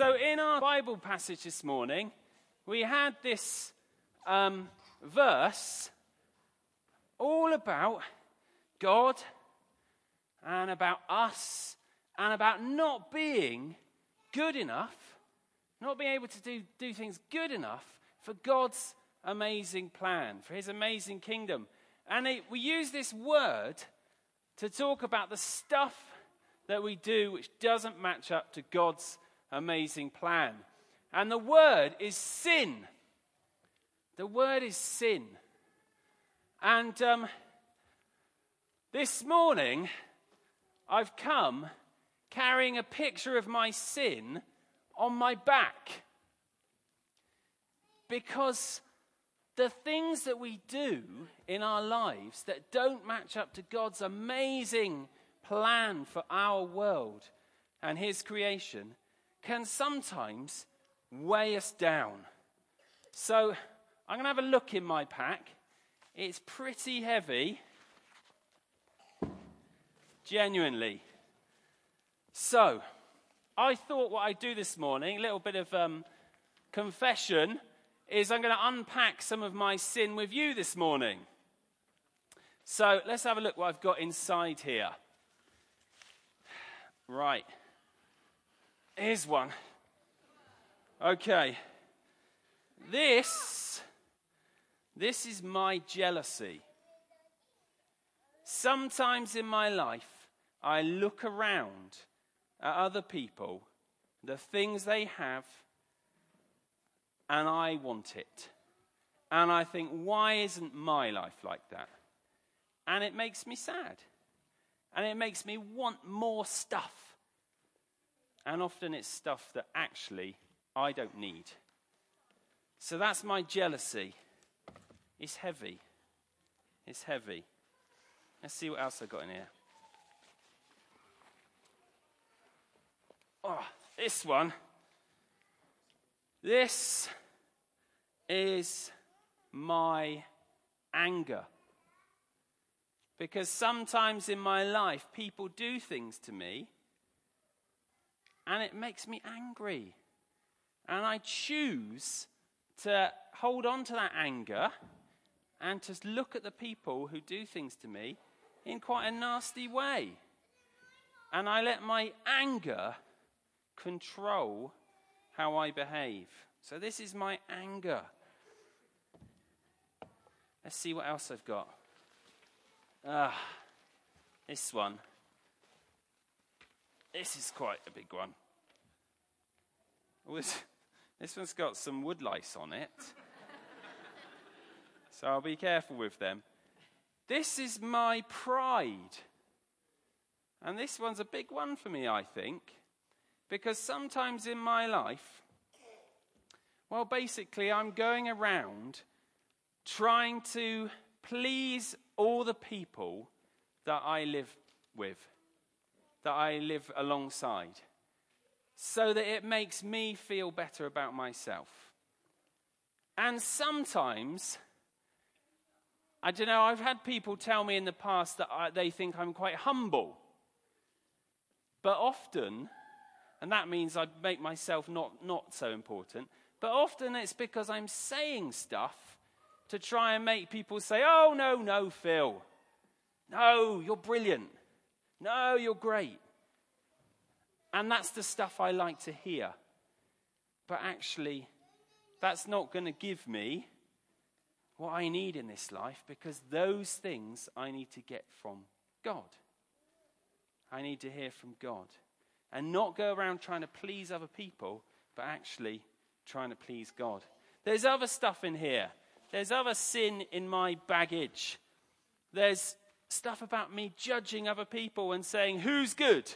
So, in our Bible passage this morning, we had this um, verse all about God and about us and about not being good enough, not being able to do, do things good enough for God's amazing plan, for his amazing kingdom. And it, we use this word to talk about the stuff that we do which doesn't match up to God's amazing plan. And the word is sin. The word is sin. And um, this morning, I've come carrying a picture of my sin on my back. Because the things that we do in our lives that don't match up to God's amazing plan for our world and His creation can sometimes weigh us down. So I'm going to have a look in my pack. It's pretty heavy, genuinely. So I thought what I'd do this morning, a little bit of um, confession, is I'm going to unpack some of my sin with you this morning. So let's have a look what I've got inside here. Right. Here's one. Okay. This this is my jealousy. Sometimes in my life I look around at other people, the things they have, and I want it. And I think, why isn't my life like that? And it makes me sad. And it makes me want more stuff. And often it's stuff that actually I don't need. So that's my jealousy. It's heavy. It's heavy. Let's see what else I've got in here. Oh, this one. This is my anger. Because sometimes in my life, people do things to me and it makes me angry. And I choose to hold on to that anger and to look at the people who do things to me in quite a nasty way. And I let my anger control how I behave. So this is my anger. Let's see what else I've got. Ah, this one. This is quite a big one. This, one's got some wood lice on it. so I'll be careful with them. This is my pride. And this one's a big one for me, I think, because sometimes in my life, well, basically, I'm going around trying to please all the people that I live with that I live alongside so that it makes me feel better about myself. And sometimes, I don't know, I've had people tell me in the past that I, they think I'm quite humble. But often, and that means I make myself not, not so important, but often it's because I'm saying stuff to try and make people say, oh, no, no, Phil. No, you're brilliant. No, you're great. And that's the stuff I like to hear. But actually, that's not going to give me what I need in this life because those things I need to get from God. I need to hear from God. And not go around trying to please other people, but actually trying to please God. There's other stuff in here. There's other sin in my baggage. There's stuff about me judging other people and saying who's good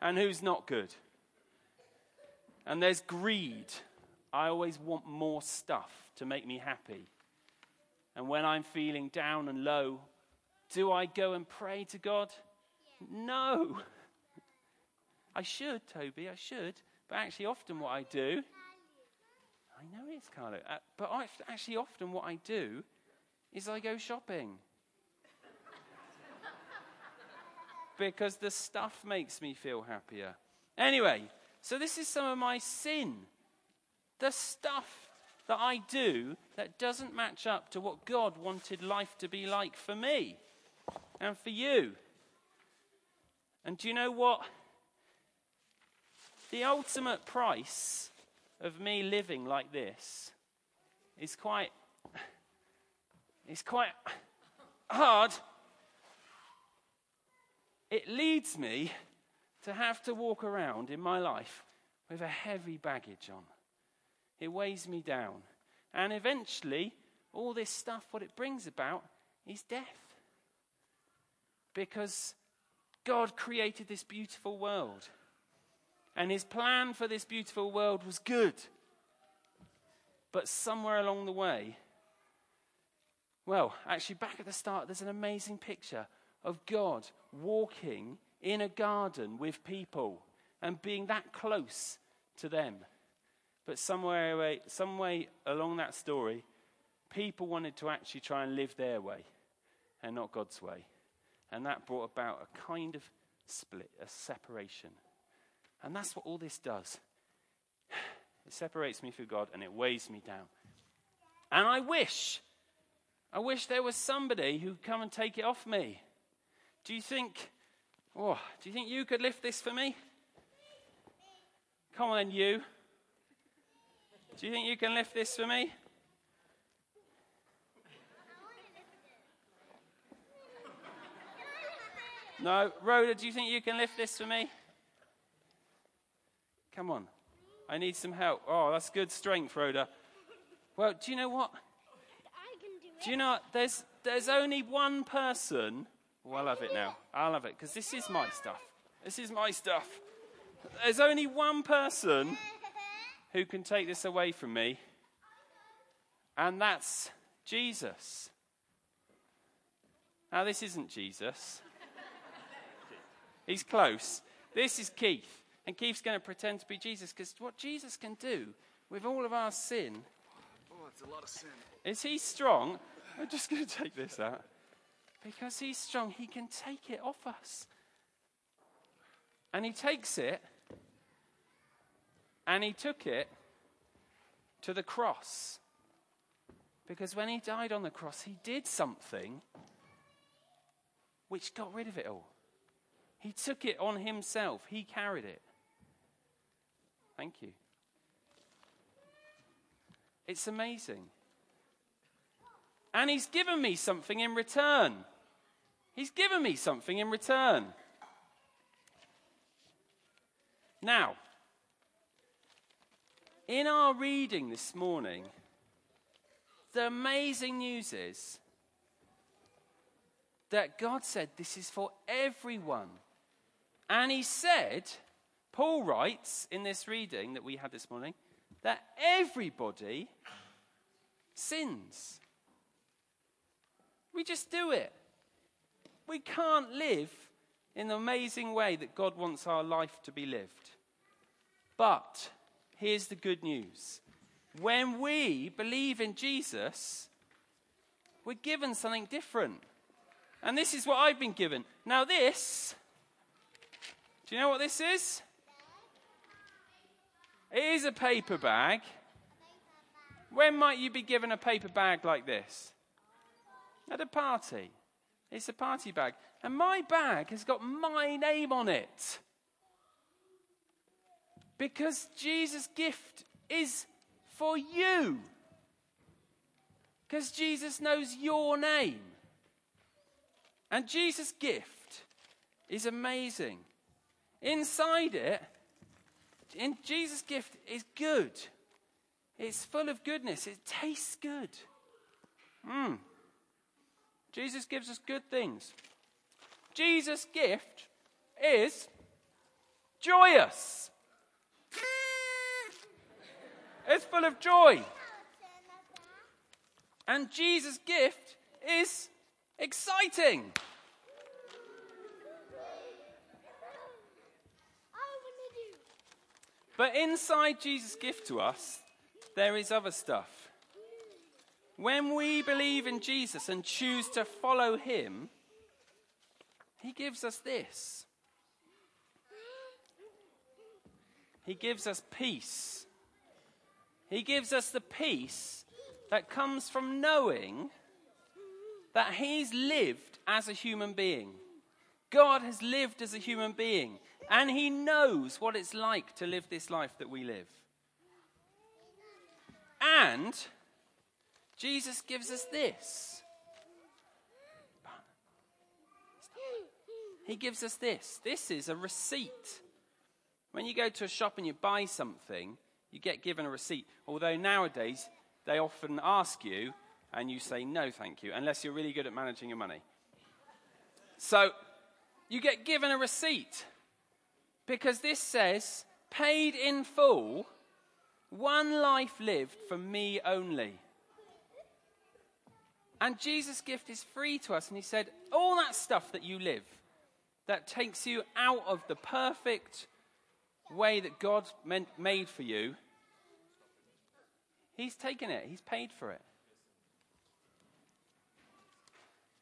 and who's not good. And there's greed. I always want more stuff to make me happy. And when I'm feeling down and low, do I go and pray to God? No. I should, Toby, I should. But actually, often what I do, I know it's Carlo, uh, but actually, often what I do is I go shopping. Because the stuff makes me feel happier. Anyway, So, this is some of my sin. The stuff that I do that doesn't match up to what God wanted life to be like for me and for you. And do you know what? The ultimate price of me living like this is quite it's quite hard. It leads me to have to walk around in my life with a heavy baggage on. It weighs me down. And eventually, all this stuff, what it brings about is death. Because God created this beautiful world. And his plan for this beautiful world was good. But somewhere along the way, well, actually, back at the start, there's an amazing picture of God walking in a garden with people and being that close to them. But somewhere, some way along that story, people wanted to actually try and live their way and not God's way. And that brought about a kind of split, a separation. And that's what all this does. It separates me from God and it weighs me down. And I wish, I wish there was somebody who could come and take it off me. Do you think, oh, do you think you could lift this for me? Come on, you. Do you think you can lift this for me? No. Rhoda, do you think you can lift this for me? Come on. I need some help. Oh, that's good strength, Rhoda. Well, do you know what? Do, do you know what? There's, there's only one person. Oh, I'll have it now. I'll have it because this is my stuff. This is my stuff. There's only one person who can take this away from me, and that's Jesus. Now, this isn't Jesus. He's close. This is Keith. And Keith's going to pretend to be Jesus because what Jesus can do with all of our sin. Oh, that's a lot of sin. Is he strong? I'm just going to take this out. Because he's strong, he can take it off us. And he takes it and he took it to the cross. Because when he died on the cross, he did something which got rid of it all. He took it on himself, he carried it. Thank you. It's amazing. And he's given me something in return. He's given me something in return. Now, in our reading this morning, the amazing news is that God said this is for everyone. And he said, Paul writes in this reading that we had this morning, that everybody sins. We just do it. We can't live in the amazing way that God wants our life to be lived. But here's the good news when we believe in Jesus, we're given something different. And this is what I've been given. Now, this do you know what this is? It is a paper bag. When might you be given a paper bag like this? At a party. It's a party bag. And my bag has got my name on it. Because Jesus' gift is for you. Because Jesus knows your name. And Jesus' gift is amazing. Inside it, in Jesus' gift is good. It's full of goodness. It tastes good. Mm. Jesus gives us good things. Jesus' gift is joyous. It's full of joy. And Jesus' gift is exciting. But inside Jesus' gift to us, there is other stuff. When we believe in Jesus and choose to follow him, he gives us this. He gives us peace. He gives us the peace that comes from knowing that He's lived as a human being. God has lived as a human being, and He knows what it's like to live this life that we live. And Jesus gives us this. He gives us this. This is a receipt. When you go to a shop and you buy something, you get given a receipt. Although nowadays, they often ask you, and you say no, thank you, unless you're really good at managing your money. So, you get given a receipt because this says, paid in full, one life lived for me only. And Jesus' gift is free to us. And he said, All that stuff that you live, that takes you out of the perfect way that God meant, made for you, He's taken it, He's paid for it.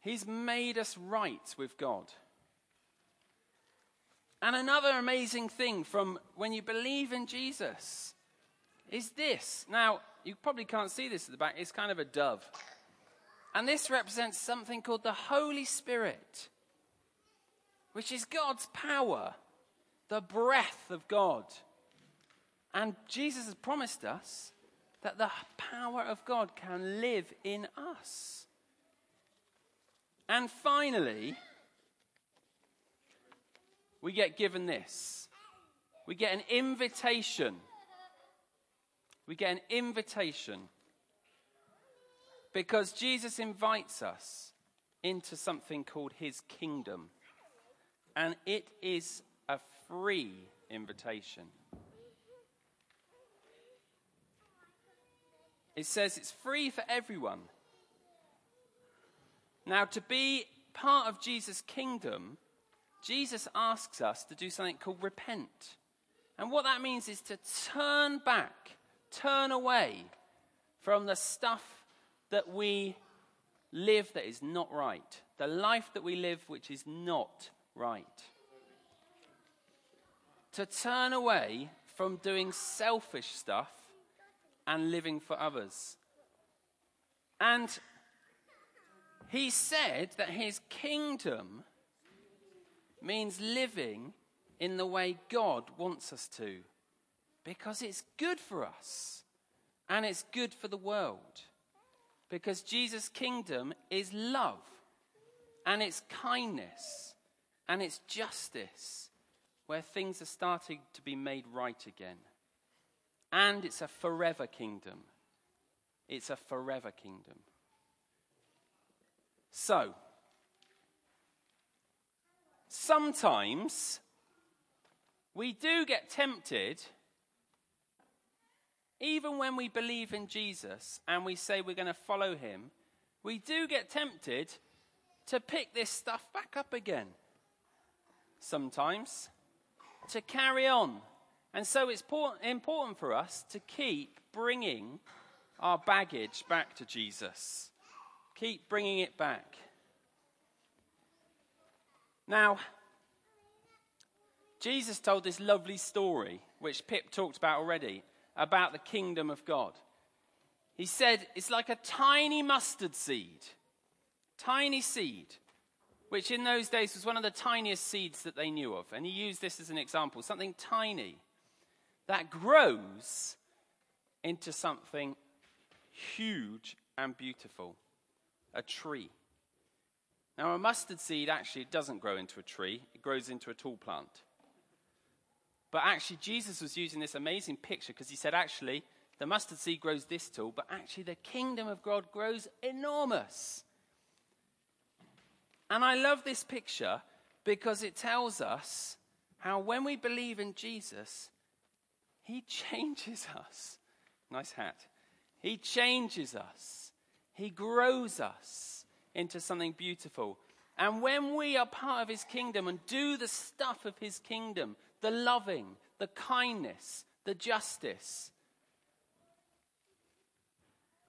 He's made us right with God. And another amazing thing from when you believe in Jesus is this. Now, you probably can't see this at the back, it's kind of a dove. And this represents something called the Holy Spirit, which is God's power, the breath of God. And Jesus has promised us that the power of God can live in us. And finally, we get given this we get an invitation. We get an invitation because Jesus invites us into something called his kingdom. And it is a free invitation. It says it's free for everyone. Now, to be part of Jesus' kingdom, Jesus asks us to do something called repent. And what that means is to turn back, turn away from the stuff that we live that is not right, the life that we live which is not right. To turn away from doing selfish stuff and living for others. And he said that his kingdom means living in the way God wants us to because it's good for us and it's good for the world. Because Jesus' kingdom is love, and it's kindness, and it's justice, where things are starting to be made right again. And it's a forever kingdom. It's a forever kingdom. So, sometimes we do get tempted even when we believe in Jesus and we say we're going to follow him, we do get tempted to pick this stuff back up again. Sometimes. To carry on. And so it's important for us to keep bringing our baggage back to Jesus. Keep bringing it back. Now, Jesus told this lovely story, which Pip talked about already, about the kingdom of God. He said it's like a tiny mustard seed, tiny seed, which in those days was one of the tiniest seeds that they knew of. And he used this as an example something tiny that grows into something huge and beautiful a tree. Now, a mustard seed actually doesn't grow into a tree, it grows into a tall plant. But actually, Jesus was using this amazing picture because he said, actually, the mustard seed grows this tall, but actually, the kingdom of God grows enormous. And I love this picture because it tells us how when we believe in Jesus, he changes us. Nice hat. He changes us, he grows us into something beautiful. And when we are part of his kingdom and do the stuff of his kingdom, the loving, the kindness, the justice.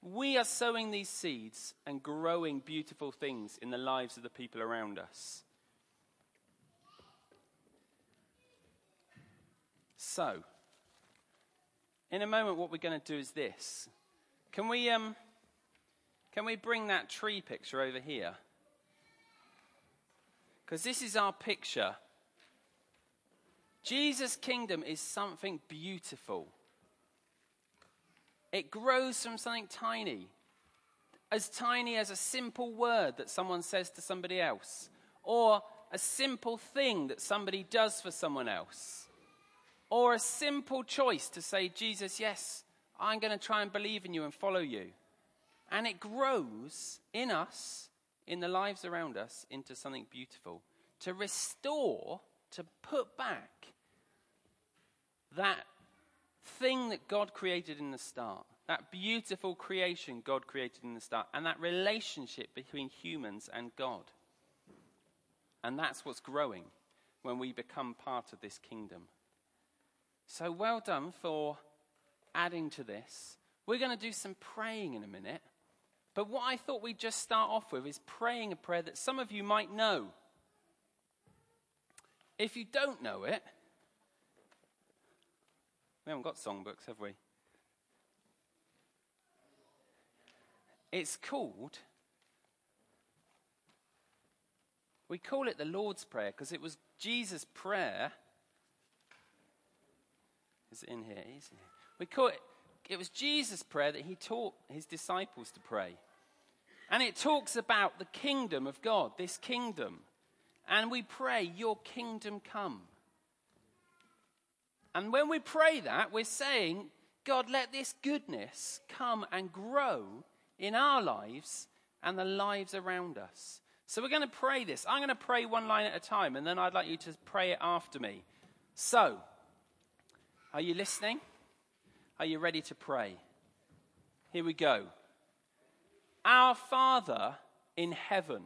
We are sowing these seeds and growing beautiful things in the lives of the people around us. So, in a moment, what we're going to do is this. Can we, um, can we bring that tree picture over here? Because this is our picture. Jesus' kingdom is something beautiful. It grows from something tiny, as tiny as a simple word that someone says to somebody else, or a simple thing that somebody does for someone else, or a simple choice to say, Jesus, yes, I'm going to try and believe in you and follow you. And it grows in us, in the lives around us, into something beautiful. To restore, to put back that thing that God created in the start, that beautiful creation God created in the start, and that relationship between humans and God. And that's what's growing when we become part of this kingdom. So well done for adding to this. We're going to do some praying in a minute. But what I thought we'd just start off with is praying a prayer that some of you might know. If you don't know it, we haven't got songbooks, have we? It's called, we call it the Lord's Prayer because it was Jesus' prayer. Is it in here? It is. We call it, it was Jesus' prayer that he taught his disciples to pray. And it talks about the kingdom of God, this kingdom. And we pray, Your kingdom come. And when we pray that, we're saying, God, let this goodness come and grow in our lives and the lives around us. So we're going to pray this. I'm going to pray one line at a time, and then I'd like you to pray it after me. So, are you listening? Are you ready to pray? Here we go. Our Father in heaven,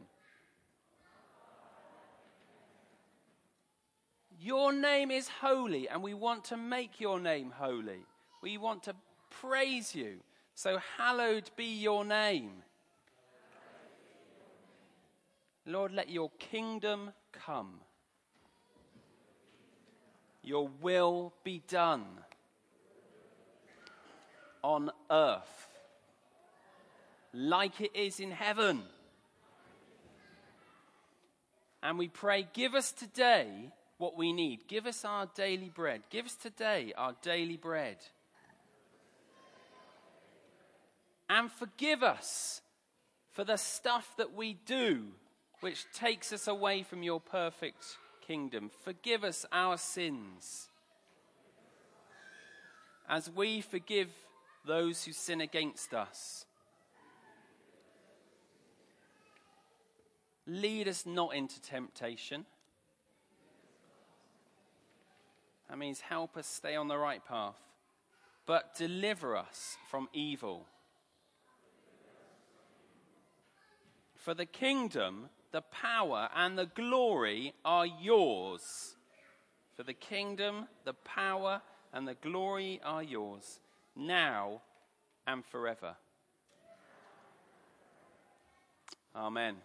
your name is holy, and we want to make your name holy. We want to praise you. So, hallowed be your name. Lord, let your kingdom come. Your will be done on earth like it is in heaven. And we pray, give us today what we need. Give us our daily bread. Give us today our daily bread. And forgive us for the stuff that we do which takes us away from your perfect kingdom. Forgive us our sins as we forgive those who sin against us. Lead us not into temptation. That means help us stay on the right path, but deliver us from evil. For the kingdom, the power, and the glory are yours. For the kingdom, the power, and the glory are yours now and forever. Amen.